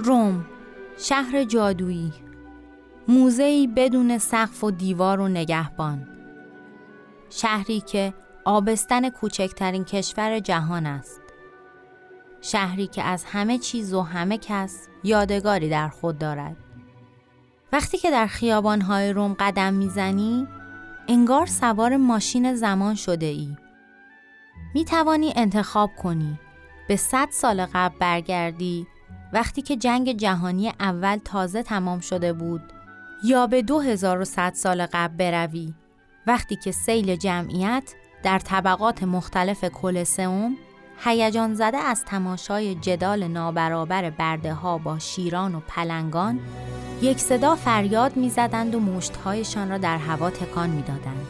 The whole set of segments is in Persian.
روم شهر جادویی. موزهی بدون سقف و دیوار و نگهبان. شهری که آبستن کوچکترین کشور جهان است. شهری که از همه چیز و همه کس یادگاری در خود دارد. وقتی که در خیابانهای روم قدم می‌زنی انگار سوار ماشین زمان شده ای می توانی انتخاب کنی. به صد سال قبل برگردی وقتی که جنگ جهانی اول تازه تمام شده بود یا به 2100 سال قبل بروی وقتی که سیل جمعیت در طبقات مختلف کلسئوم هیجان زده از تماشای جدال نابرابر برده ها با شیران و پلنگان یک صدا فریاد می‌زدند و مشتهایشان را در هوا تکان می‌دادند.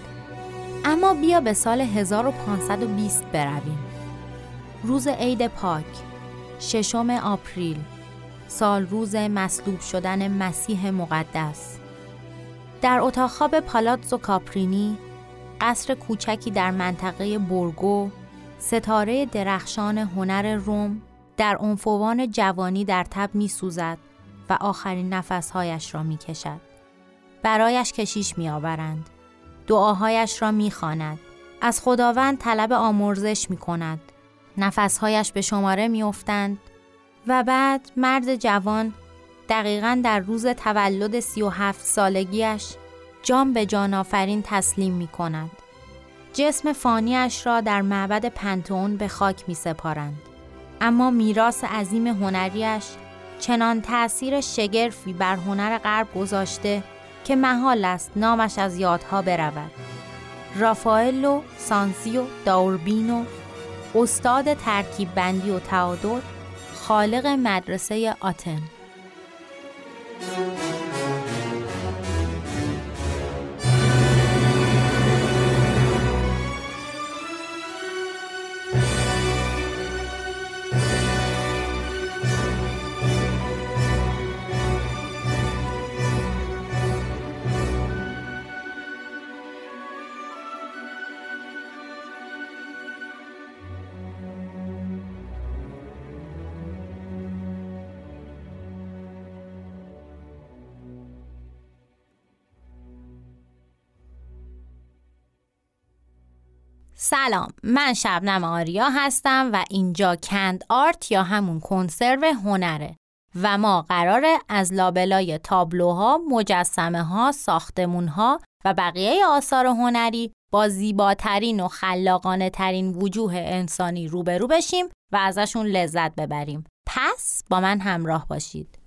اما بیا به سال 1520 برویم. روز عید پاک ششم آپریل سال روز مصلوب شدن مسیح مقدس در اتاق خواب پالاتزو کاپرینی قصر کوچکی در منطقه بورگو ستاره درخشان هنر روم در عنفوان جوانی در تب می سوزد و آخرین نفسهایش را می کشد. برایش کشیش می آورند. دعاهایش را می خاند. از خداوند طلب آمرزش می کند. نفسهایش به شماره می افتند و بعد مرد جوان دقیقا در روز تولد سی و هفت سالگیش جام به جان آفرین تسلیم می کند. جسم فانیش را در معبد پنتون به خاک می سپارند. اما میراث عظیم هنریش چنان تأثیر شگرفی بر هنر غرب گذاشته که محال است نامش از یادها برود. رافائلو سانسیو داوربینو استاد ترکیب بندی و تعادل خالق مدرسه آتن. سلام من شبنم آریا هستم و اینجا کند آرت یا همون کنسرو هنره و ما قراره از لابلای تابلوها، مجسمه ها، ساختمون ها و بقیه آثار هنری با زیباترین و خلاقانه ترین وجوه انسانی روبرو بشیم و ازشون لذت ببریم. پس با من همراه باشید.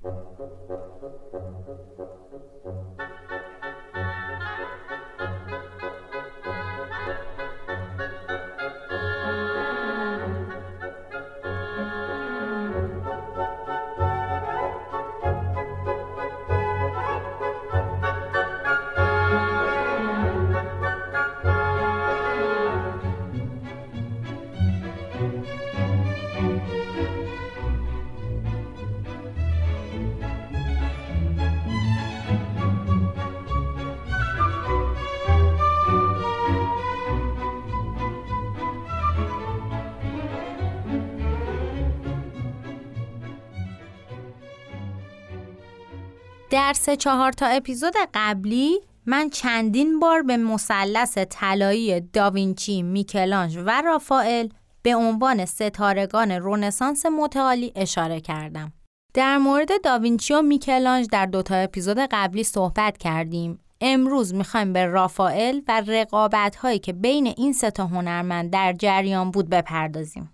در سه چهار تا اپیزود قبلی من چندین بار به مثلث طلایی داوینچی، میکلانج و رافائل به عنوان ستارگان رونسانس متعالی اشاره کردم. در مورد داوینچی و میکلانج در دوتا اپیزود قبلی صحبت کردیم. امروز می‌خوایم به رافائل و رقابت هایی که بین این سه تا هنرمند در جریان بود بپردازیم.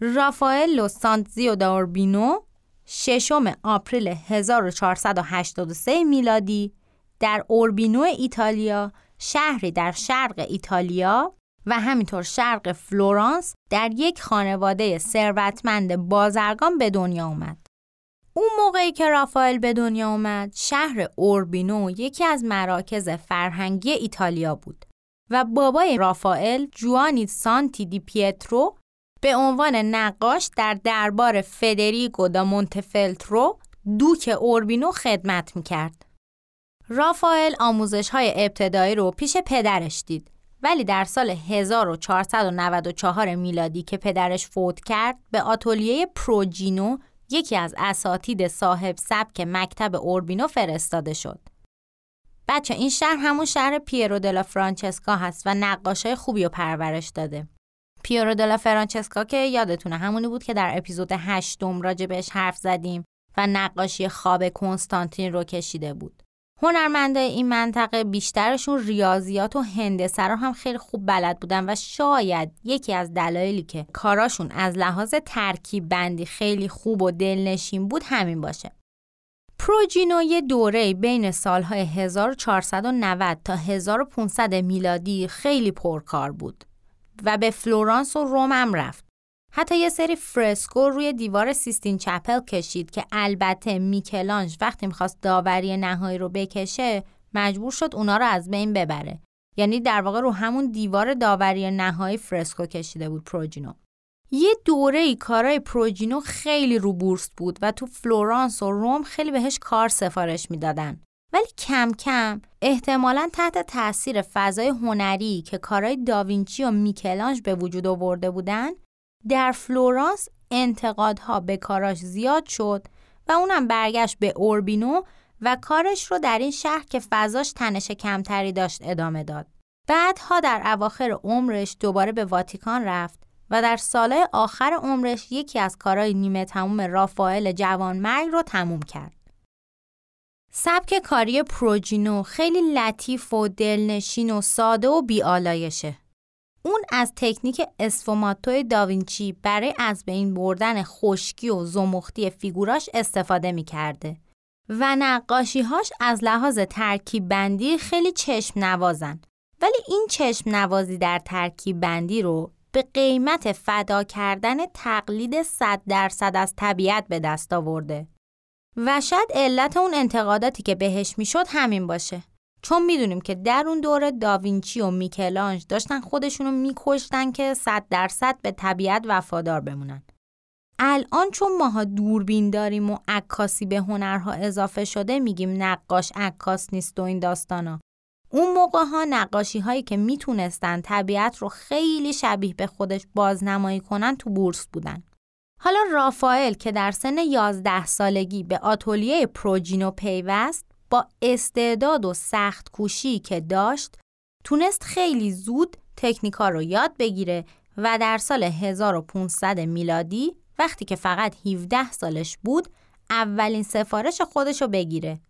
رافائل لو سانتزیو داوربینو ششم April 1483 میلادی در اوربینو ایتالیا شهری در شرق ایتالیا و همینطور شرق فلورانس در یک خانواده ثروتمند بازرگان به دنیا اومد. اون موقعی که رافائل به دنیا اومد شهر اوربینو یکی از مراکز فرهنگی ایتالیا بود و بابای رافائل جوانی سانتی دی پیترو به عنوان نقاش در دربار فدریگو دا مونتفلترو دوک اوربینو خدمت می‌کرد. رافائل آموزش های ابتدایی رو پیش پدرش دید ولی در سال 1494 میلادی که پدرش فوت کرد به آتولیه پروجینو یکی از اساتید صاحب سبک مکتب اوربینو فرستاده شد. بچه این شهر همون شهر پیرو دلا فرانچسکا هست و نقاشای خوبی رو پرورش داده. پیرو دلا فرانچسکا که یادتونه همونی بود که در اپیزود هشتم راجع بهش حرف زدیم و نقاشی خواب کنستانتین رو کشیده بود. هنرمنده این منطقه بیشترشون ریاضیات و هندسه رو هم خیلی خوب بلد بودن و شاید یکی از دلایلی که کاراشون از لحاظ ترکیب بندی خیلی خوب و دلنشین بود همین باشه. پروژینو یه دوره بین سالهای 1490 تا 1500 میلادی خیلی پرکار بود و به فلورانس و روم هم رفت. حتی یه سری فرسکو روی دیوار Sistine Chapel کشید که البته میکلانج وقتی می‌خواست داوری نهایی رو بکشه مجبور شد اونا رو از بین ببره. یعنی در واقع رو همون دیوار داوری نهایی فرسکو کشیده بود پروژینو. یه دوره ای کارای پروژینو خیلی رو بورس بود و تو فلورانس و روم خیلی بهش کار سفارش می‌دادن. ولی کم کم احتمالا تحت تاثیر فضای هنری که کارای داوینچی و میکلانج به وجود آورده بودن در فلورانس انتقادها به کاراش زیاد شد و اونم برگشت به اوربینو و کارش رو در این شهر که فضاش تنش کمتری داشت ادامه داد. بعدها در اواخر عمرش دوباره به واتیکان رفت و در ساله آخر عمرش یکی از کارهای نیمه تموم رافائل جوانمرگ رو تموم کرد. سبک کاری پروژینو خیلی لطیف و دلنشین و ساده و بیالایشه. اون از تکنیک اسفوماتو داوینچی برای از بین بردن خشکی و زمختی فیگوراش استفاده می کرده و نقاشیهاش از لحاظ ترکیب بندی خیلی چشم نوازن ولی این چشم نوازی در ترکیب بندی رو به قیمت فدا کردن تقلید 100 درصد از طبیعت به دست آورده و شاید علت اون انتقاداتی که بهش می‌شد همین باشه چون می‌دونیم که در اون دوره داوینچی و میکلانج داشتن خودشونو میکشتن که صد درصد به طبیعت وفادار بمونن. الان چون ماها دوربین داریم و عکاسی به هنرها اضافه شده میگیم نقاش عکاس نیست و این داستانا. اون موقع ها نقاشی هایی که می‌تونستن طبیعت رو خیلی شبیه به خودش بازنمایی کنن تو بورس بودن. حالا رافائل که در سن 11 سالگی به آتولیه پروجینو پیوست با استعداد و سخت کوشی که داشت تونست خیلی زود تکنیکا رو یاد بگیره و در سال 1500 میلادی وقتی که فقط 17 سالش بود اولین سفارش خودش رو بگیره.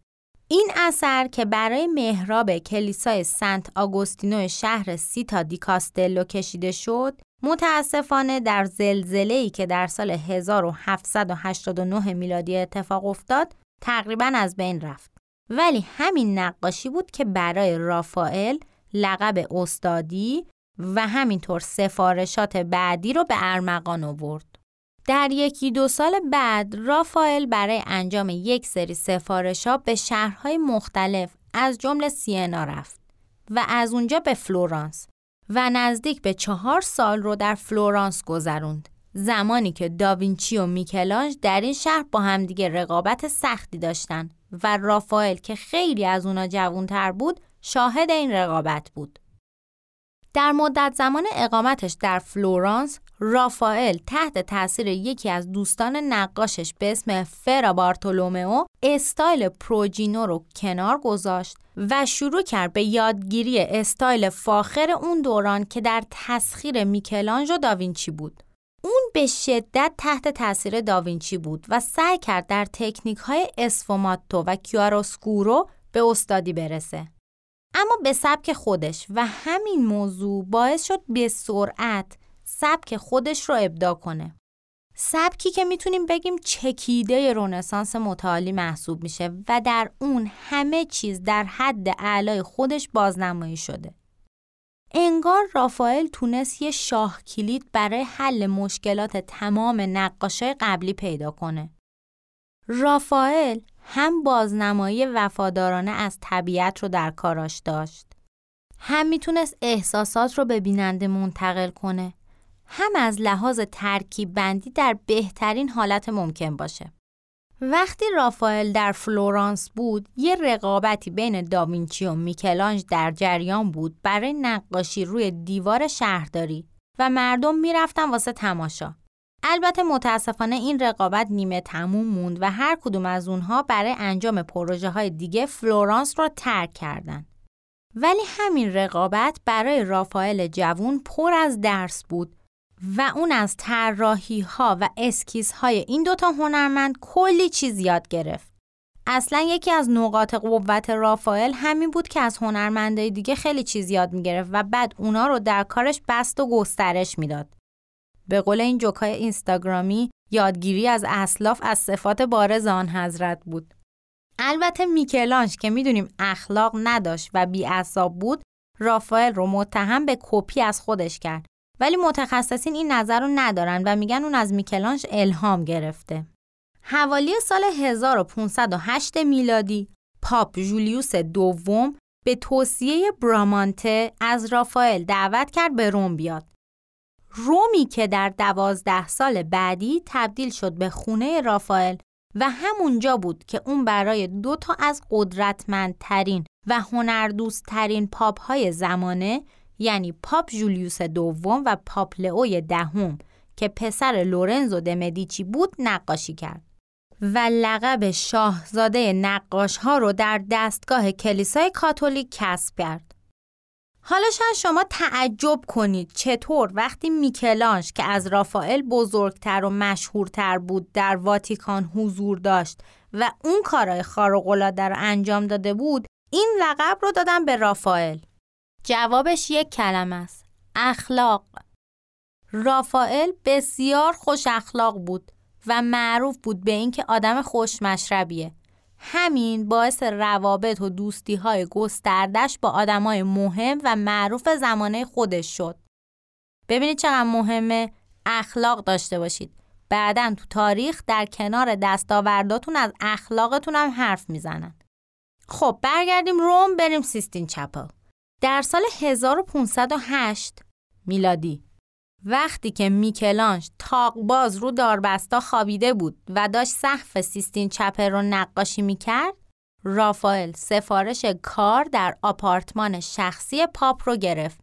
این اثر که برای محراب کلیسای سنت آگوستینو شهر سیتا دی کاستلو کشیده شد متاسفانه در زلزله‌ای که در سال 1789 میلادی اتفاق افتاد تقریبا از بین رفت. ولی همین نقاشی بود که برای رافائل لقب استادی و همینطور سفارشات بعدی رو به ارمغان آورد. در یکی دو سال بعد رافائل برای انجام یک سری سفارشات به شهرهای مختلف از جمله سینا رفت و از اونجا به فلورانس و نزدیک به چهار سال رو در فلورانس گذروند. زمانی که داوینچی و میکلانج در این شهر با همدیگه رقابت سختی داشتن و رافائل که خیلی از اونا جوانتر بود شاهد این رقابت بود. در مدت زمان اقامتش در فلورانس رافائل تحت تاثیر یکی از دوستان نقاشش به اسم فرا بارتولومئو استایل پروجینو رو کنار گذاشت و شروع کرد به یادگیری استایل فاخر اون دوران که در تسخیر میکلانژ و داوینچی بود. اون به شدت تحت تاثیر داوینچی بود و سعی کرد در تکنیک های اسفوماتو و کیاروسکورو به استادی برسه. اما به سبک خودش و همین موضوع باعث شد به سرعت سبک خودش رو ابدا کنه. سبکی که می‌تونیم بگیم چکیده رونسانس متعالی محسوب میشه و در اون همه چیز در حد اعلای خودش بازنمایی شده. انگار رافائل تونست یه شاه کلید برای حل مشکلات تمام نقاشای قبلی پیدا کنه. رافائل هم بازنمایی وفادارانه از طبیعت رو در کاراش داشت. هم می‌تونست احساسات رو به بیننده منتقل کنه. هم از لحاظ ترکیب بندی در بهترین حالت ممکن باشه. وقتی رافائل در فلورانس بود یه رقابتی بین داوینچی و میکلانج در جریان بود برای نقاشی روی دیوار شهرداری و مردم می‌رفتن واسه تماشا البته متاسفانه این رقابت نیمه تموم موند و هر کدوم از اونها برای انجام پروژه های دیگه فلورانس را ترک کردند. ولی همین رقابت برای رافائل جوون پر از درس بود و اون از طراحی ها و اسکیس های این دوتا هنرمند کلی چیز یاد گرفت. اصلا یکی از نقاط قوت رافائل همین بود که از هنرمندای دیگه خیلی چیز یاد می‌گرفت و بعد اونا رو در کارش بست و گسترش می‌داد. به قول این جوکای اینستاگرامی یادگیری از اسلاف از صفات بارز آن حضرت بود. البته میکلانش که می‌دونیم اخلاق نداشت و بیعصاب بود رافائل رو متهم به کپی از خودش کرد ولی متخصصین این نظر رو ندارن و میگن اون از میکلانش الهام گرفته. حوالی سال 1508 میلادی پاپ جولیوس دوم به توصیه برامانته از رافائل دعوت کرد به روم بیاد. رومی که در دوازده سال بعدی تبدیل شد به خونه رافائل و همونجا بود که اون برای دو تا از قدرتمندترین و هنردوستترین پاپ های زمانه یعنی پاپ جولیوس دوم و پاپ لئوی دهم که پسر لورنزو دمدیچی بود نقاشی کرد و لقب شاهزاده نقاش ها رو در دستگاه کلیسای کاتولیک کسب کرد. حالا شاید شما تعجب کنید چطور وقتی میکلانش که از رافائل بزرگتر و مشهورتر بود در واتیکان حضور داشت و اون کارهای خارق‌العاده رو انجام داده بود این لقب رو دادن به رافائل. جوابش یک کلمه است. اخلاق. رافائل بسیار خوش اخلاق بود و معروف بود به اینکه آدم خوشمشربیه همین باعث روابط و دوستی های گستردش با آدمای مهم و معروف زمانه خودش شد. ببینید چقدر مهمه اخلاق داشته باشید. بعدا تو تاریخ در کنار دستاورداتون از اخلاقتون هم حرف می‌زنن. خب برگردیم روم بریم سیستین چپل. در سال 1508 میلادی وقتی که میکلانش باز رو داربستا خوابیده بود و داشت سقف سیستین چپر رو نقاشی می‌کرد رافائل سفارش کار در آپارتمان شخصی پاپ رو گرفت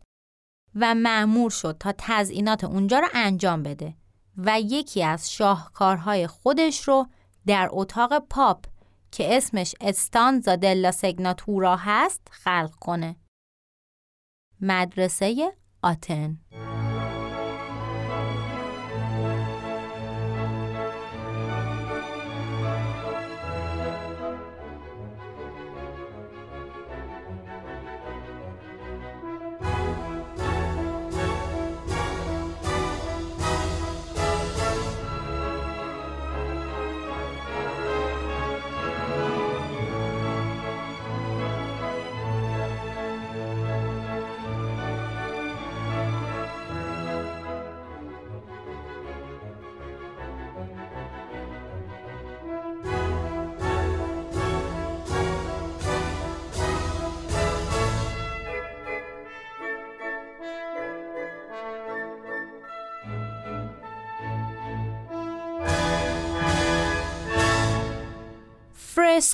و معمور شد تا تزئینات اونجا رو انجام بده و یکی از شاهکارهای خودش رو در اتاق پاپ که اسمش استانزا دلا سگناتورا هست خلق کنه. مدرسه آتن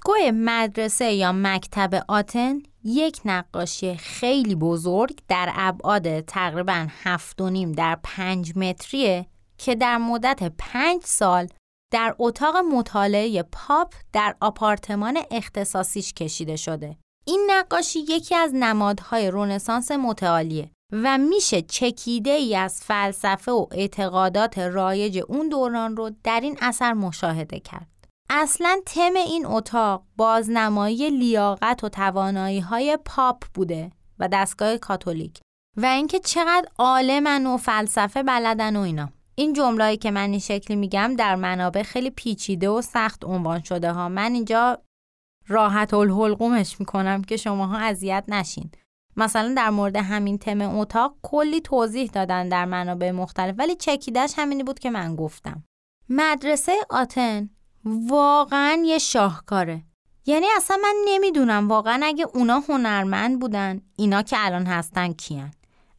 فرسکو مدرسه یا مکتب آتن یک نقاشی خیلی بزرگ در ابعاد تقریبا هفت و نیم در پنج متریه که در مدت پنج سال در اتاق مطالعه پاپ در آپارتمان اختصاصیش کشیده شده. این نقاشی یکی از نمادهای رونسانس متعالیه و میشه چکیده ای از فلسفه و اعتقادات رایج اون دوران رو در این اثر مشاهده کرد. اصلا تم این اتاق بازنمایی لیاقت و توانایی های پاپ بوده و دستگاه کاتولیک. و اینکه چقدر عالمن و فلسفه بلدن و اینا. این جمله‌ای که من این شکلی میگم در منابع خیلی پیچیده و سخت عنوان شده ها. من اینجا راحت الحلقومش می‌کنم که شماها اذیت نشین. مثلا در مورد همین تم اتاق کلی توضیح دادن در منابع مختلف ولی چکیدش همینی بود که من گفتم. مدرسه آتن واقعا یه شاهکاره. یعنی اصلا من نمی‌دونم واقعا اگه اونا هنرمند بودن اینا که الان هستن کیان؟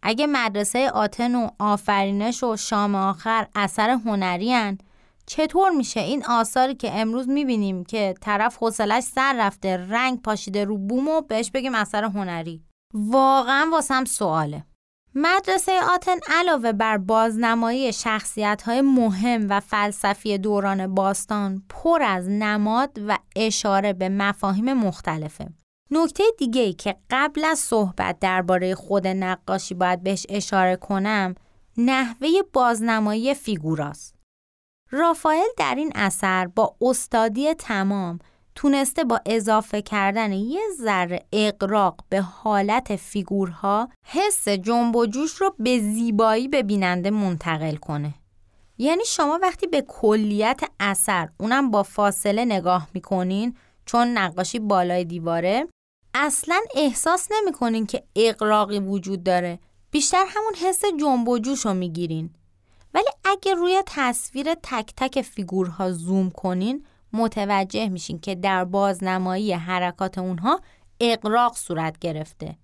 اگه مدرسه آتن و آفرینش و شام آخر اثر هنری هن، چطور میشه این آثاری که امروز می‌بینیم که طرف حوصلش سر رفته رنگ پاشیده رو بوم و بهش بگیم اثر هنری؟ واقعا واسم سواله. مدرسه آتن علاوه بر بازنمایی شخصیت های مهم و فلسفی دوران باستان پر از نماد و اشاره به مفاهیم مختلفه. نکته دیگه ای که قبل از صحبت درباره خود نقاشی باید بهش اشاره کنم نحوه بازنمایی فیگوراست. رافائل در این اثر با استادی تمام تونسته با اضافه کردن یه ذره اقراق به حالت فیگورها حس جنب و جوش رو به زیبایی به بیننده منتقل کنه. یعنی شما وقتی به کلیت اثر اونم با فاصله نگاه می‌کنین چون نقاشی بالای دیواره اصلا احساس نمی‌کنین که اقراقی وجود داره بیشتر همون حس جنب و جوش رو می‌گیرین ولی اگه روی تصویر تک تک فیگورها زوم کنین متوجه میشین که در بازنمایی حرکات اونها اقراق صورت گرفته.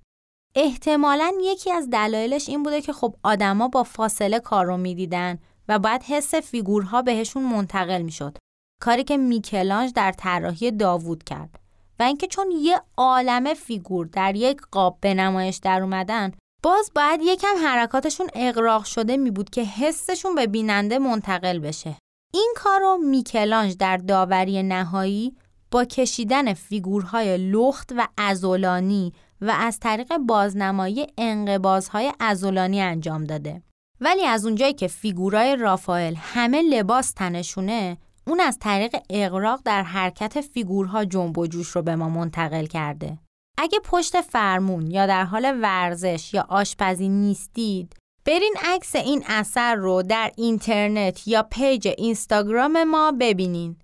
احتمالا یکی از دلایلش این بوده که خب آدما با فاصله کار رو می‌دیدن و باید حس فیگورها بهشون منتقل می‌شد. کاری که میکلانج در طراحی داوود کرد. و اینکه چون یه عالم فیگور در یک قاب به نمایش در اومدن باز باید یکم حرکاتشون اغراق شده می بود که حسشون به بیننده منتقل بشه. این کار رو میکلانج در داوری نهایی با کشیدن فیگورهای لخت و عضلانی و از طریق بازنمایی انقباض‌های عضلانی انجام داده. ولی از اونجایی که فیگورای رافائل همه لباس تنشونه اون از طریق اغراق در حرکت فیگورها جنب و جوش رو به ما منتقل کرده. اگه پشت فرمون یا در حال ورزش یا آشپزی نیستید برین عکس این اثر رو در اینترنت یا پیج اینستاگرام ما ببینین.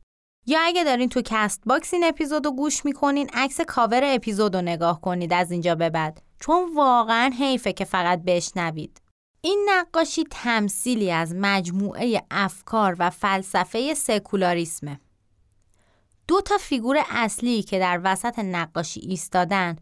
یا اگه دارین تو Castbox این اپیزود رو گوش می‌کنین عکس کاور اپیزود رو نگاه کنید از اینجا به بعد چون واقعا حیفه که فقط بشنوید. این نقاشی تمثیلی از مجموعه افکار و فلسفه سکولاریسمه. دو تا فیگور اصلی که در وسط نقاشی ایستادن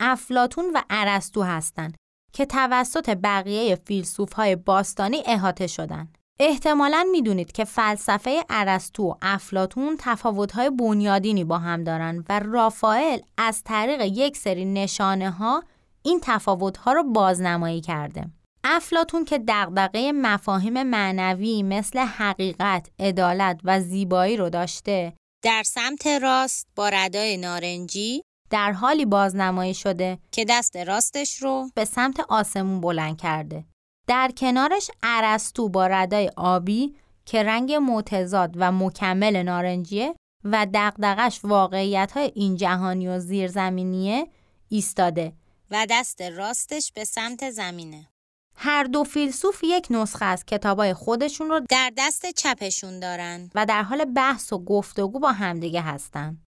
افلاتون و ارسطو هستند که توسط بقیه فیلسوف های باستانی احاطه شدن. احتمالا می‌دونید که فلسفه ارسطو و افلاتون تفاوت‌های بنیادینی با هم دارن و رافائل از طریق یک سری نشانه ها این تفاوت‌ها رو بازنمایی کرده. افلاتون که دغدغه مفاهیم معنوی مثل حقیقت، عدالت و زیبایی رو داشته در سمت راست با ردای نارنجی در حالی بازنمایی شده که دست راستش رو به سمت آسمون بلند کرده. در کنارش ارسطو با ردای آبی که رنگ متضاد و مکمل نارنجیه و دقدقش واقعیت های این جهانی و زیرزمینیه ایستاده و دست راستش به سمت زمینه. هر دو فیلسوف یک نسخه از کتابای خودشون رو در دست چپشون دارن و در حال بحث و گفتگو با همدیگه هستن.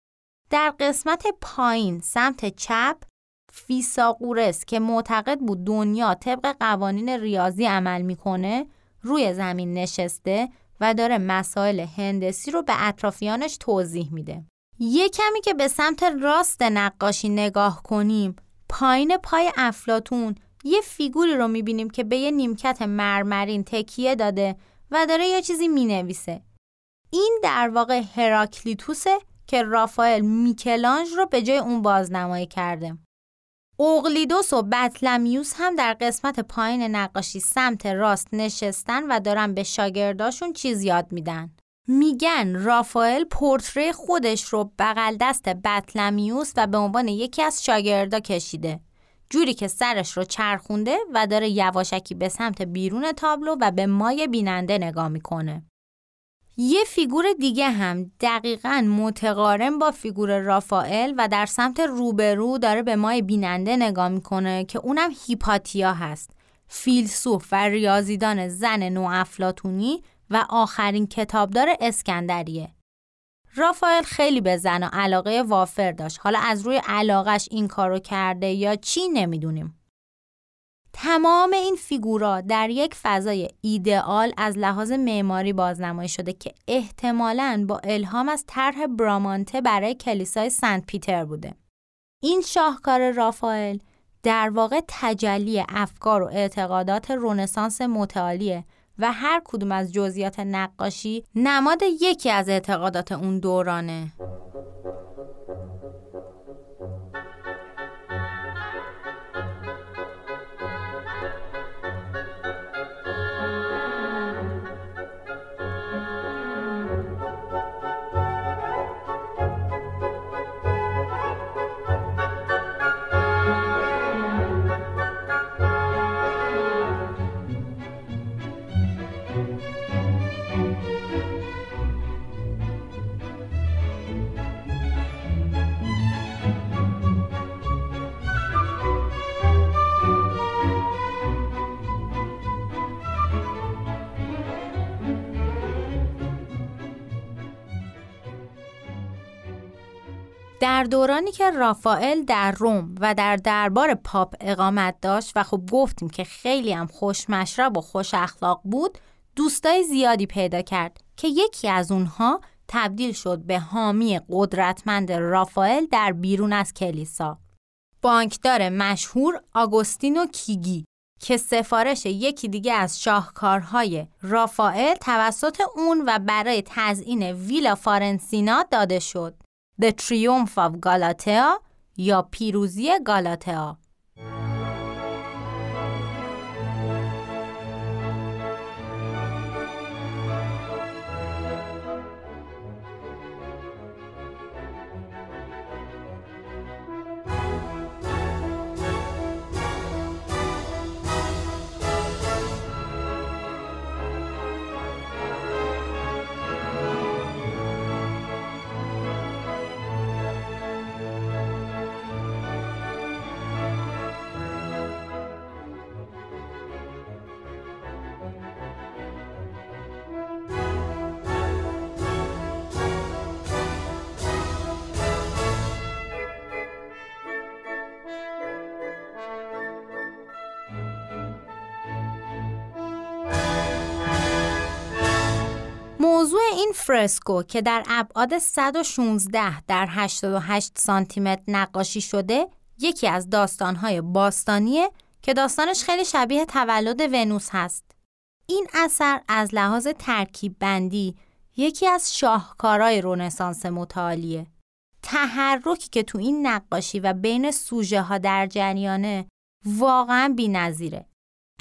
در قسمت پایین سمت چپ فیساقورس که معتقد بود دنیا طبق قوانین ریاضی عمل می‌کنه روی زمین نشسته و داره مسائل هندسی رو به اطرافیانش توضیح میده. یه کمی که به سمت راست نقاشی نگاه کنیم پایین پای افلاتون یه فیگوری رو می‌بینیم که به یه نیمکت مرمرین تکیه داده و داره یه چیزی می‌نویسه. این در واقع هراکلیتوسه که رافائل میکلانج رو به جای اون بازنمایی کرده. اوغلیدوس و بطلمیوس هم در قسمت پایین نقاشی سمت راست نشستن و دارن به شاگرداشون چیز یاد میدن. میگن رافائل پورتری خودش رو بغل دست بطلمیوس و به عنوان یکی از شاگردا کشیده. جوری که سرش رو چرخونده و داره یواشکی به سمت بیرون تابلو و به مای بیننده نگاه می‌کنه. یه فیگور دیگه هم دقیقا متقارن با فیگور رافائل و در سمت روبرو داره به مای بیننده نگاه می‌کنه که اونم هیپاتیا هست. فیلسوف و ریاضیدان زن نو افلاتونی و آخرین کتابدار اسکندریه. رافائل خیلی به زن و علاقه وافر داشت. حالا از روی علاقش این کارو کرده یا چی نمی‌دونیم. تمام این فیگورا در یک فضای ایدئال از لحاظ معماری بازنمایی شده که احتمالاً با الهام از طرح برامانته برای کلیسای سنت پیتر بوده. این شاهکار رافائل در واقع تجلی افکار و اعتقادات رونسانس متعالیه و هر کدوم از جزئیات نقاشی نماد یکی از اعتقادات اون دورانه. در دورانی که رافائل در روم و در دربار پاپ اقامت داشت و خب گفتیم که خیلی هم خوش مشرب و خوش اخلاق بود دوستای زیادی پیدا کرد که یکی از اونها تبدیل شد به حامی قدرتمند رافائل در بیرون از کلیسا. بانکدار مشهور آگوستینو کیگی که سفارش یکی دیگه از شاهکارهای رافائل توسط اون و برای تزیین ویلا فارنسینا داده شد. The Triumph of Galatea یا پیروزی گالاتئا فرسکو که در ابعاد 116 در 88 سانتی متر نقاشی شده یکی از داستانهای باستانیه که داستانش خیلی شبیه تولد ونوس هست. این اثر از لحاظ ترکیب بندی یکی از شاهکارهای رونسانس متعالیه. تحرکی که تو این نقاشی و بین سوژه ها در جریانه واقعا بی نظیره.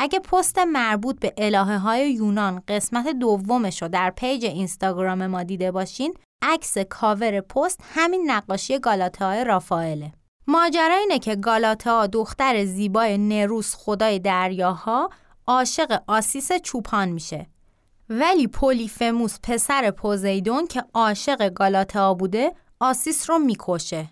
اگه پست مربوط به الهه های یونان قسمت دومش رو در پیج اینستاگرام ما دیده باشین عکس کاور پست همین نقاشی های رافائله. ماجرا اینه که گالاتا دختر زیبای نروس خدای دریاها عاشق آسیس چوپان میشه. ولی پولیفموس پسر پوزیدون که عاشق گالاتا بوده آسیس رو می‌کشه.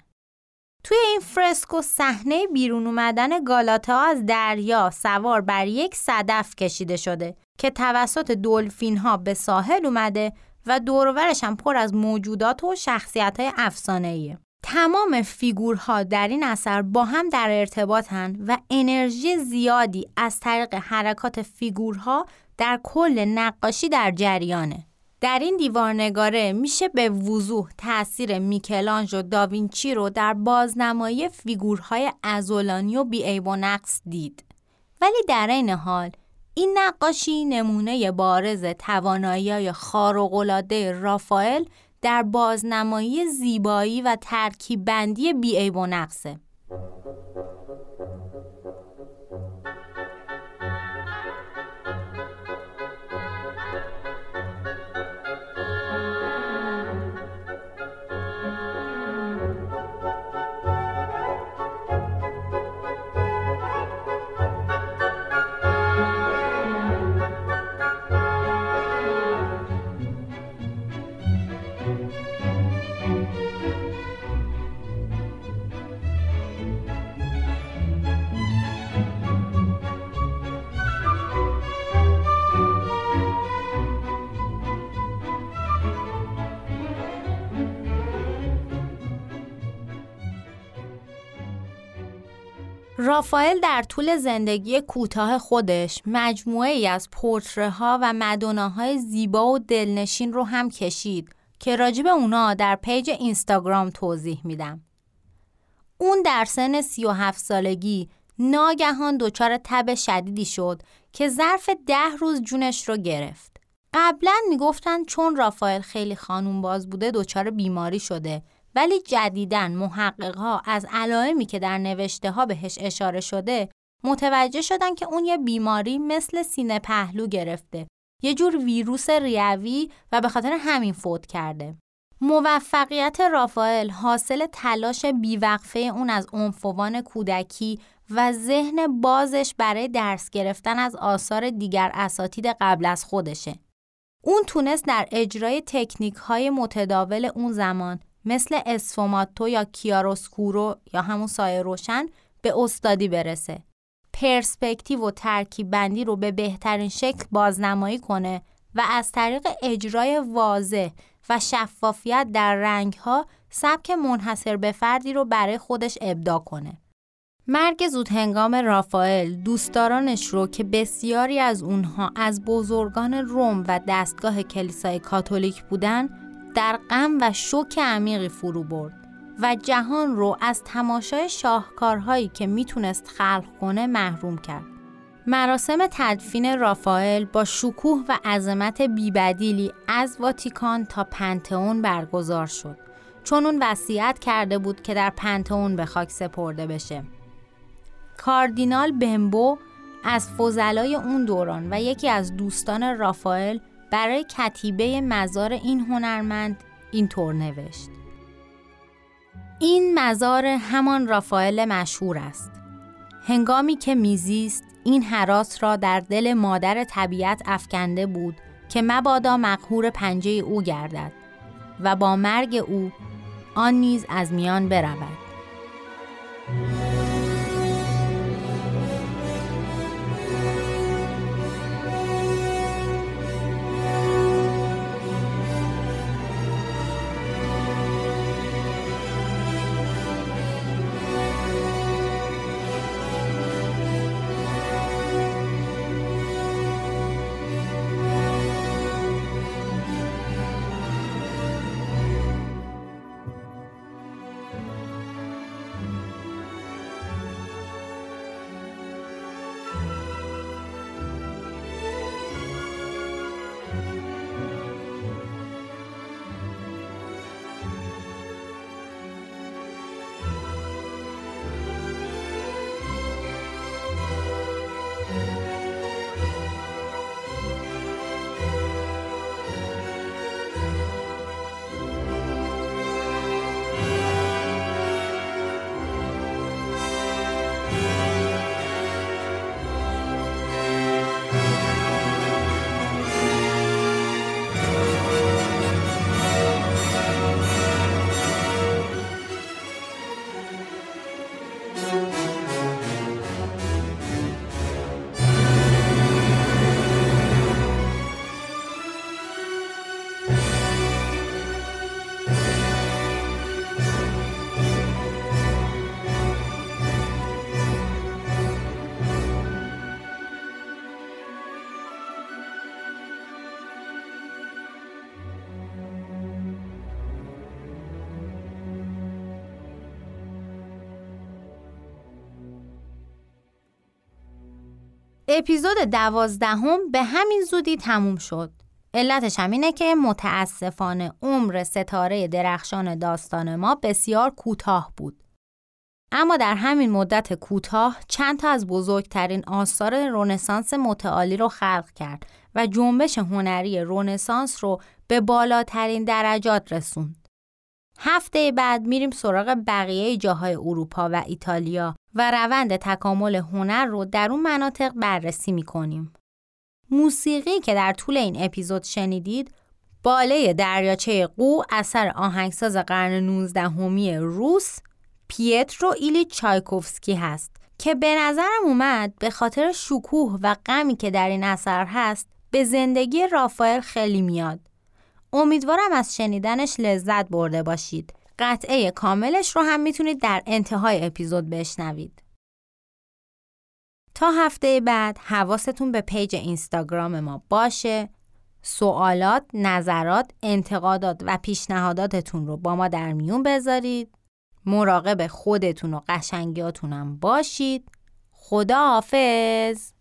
توی این فرسکو صحنه بیرون اومدن گالاتا از دریا سوار بر یک صدف کشیده شده که توسط دلفین ها به ساحل اومده و دورورش هم پر از موجودات و شخصیت های. تمام فیگورها در این اثر با هم در ارتباطن و انرژی زیادی از طریق حرکات فیگورها در کل نقاشی در جریانه. در این دیوارنگاره میشه به وضوح تاثیر میکلانج و داوینچی رو در بازنمایی فیگورهای ازولانی و بیعیب و نقص دید. ولی در این حال این نقاشی نمونه بارز توانایی خارق‌العاده رافائل در بازنمایی زیبایی و ترکیب بندی بیعیب و نقصه. رافائل در طول زندگی کوتاه خودش مجموعه ای از پورتره ها و مدوناهای زیبا و دلنشین رو هم کشید که راجب اونا در پیج اینستاگرام توضیح میدم. اون در سن 37 سالگی ناگهان دچار تب شدیدی شد که ظرف ده روز جونش رو گرفت. قبلا می‌گفتن چون رافائل خیلی خانوم باز بوده دچار بیماری شده ولی جدیدن محققها از علائمی که در نوشته ها بهش اشاره شده متوجه شدن که اون یه بیماری مثل سینه پهلو گرفته یه جور ویروس ریوی و به خاطر همین فوت کرده موفقیت رافائل حاصل تلاش بیوقفه اون از عنفوان کودکی و ذهن بازش برای درس گرفتن از آثار دیگر اساتید قبل از خودشه. اون تونست در اجرای تکنیک های متداول اون زمان مثل اسفوماتو یا کیاروسکورو یا همون سایه روشن به استادی برسه. پرسپکتیو و ترکیب بندی رو به بهترین شکل بازنمایی کنه و از طریق اجرای واضح و شفافیت در رنگ ها سبک منحصر به فردی رو برای خودش ابدا کنه. مرگ زود هنگام رافائل دوستدارانش رو که بسیاری از اونها از بزرگان روم و دستگاه کلیسای کاتولیک بودن در غم و شوک عمیقی فرو برد و جهان رو از تماشای شاهکارهایی که می‌تونست خلق کنه محروم کرد. مراسم تدفین رافائل با شکوه و عظمت بیبدیلی از واتیکان تا پنتئون برگزار شد چون اون وصیت کرده بود که در پنتئون به خاک سپرده بشه. کاردینال بمبو از فضلای اون دوران و یکی از دوستان رافائل برای کتیبه مزار این هنرمند اینطور نوشت. این مزار همان رافائل مشهور است. هنگامی که میزیست این حراس را در دل مادر طبیعت افکنده بود که مبادا مقهور پنجه او گردد و با مرگ او آن نیز از میان برود. اپیزود دوازدهم به همین زودی تموم شد. علتش هم اینه که متاسفانه عمر ستاره درخشان داستان ما بسیار کوتاه بود. اما در همین مدت کوتاه چند تا از بزرگترین آثار رونسانس متعالی رو خلق کرد و جنبش هنری رونسانس رو به بالاترین درجات رسوند. هفته بعد میریم سراغ بقیه جاهای اروپا و ایتالیا و روند تکامل هنر رو در اون مناطق بررسی می‌کنیم. موسیقی که در طول این اپیزود شنیدید باله دریاچه قو اثر آهنگساز قرن 19 همی روس پیترو ایلی چایکوفسکی هست که به نظرم اومد به خاطر شکوه و غمی که در این اثر هست به زندگی رافائل خیلی میاد امیدوارم از شنیدنش لذت برده باشید. قطعه کاملش رو هم می‌تونید در انتهای اپیزود بشنوید. تا هفته بعد حواستون به پیج اینستاگرام ما باشه. سوالات، نظرات، انتقادات و پیشنهاداتتون رو با ما در میون بذارید. مراقب خودتون و قشنگیاتون هم باشید. خدا حافظ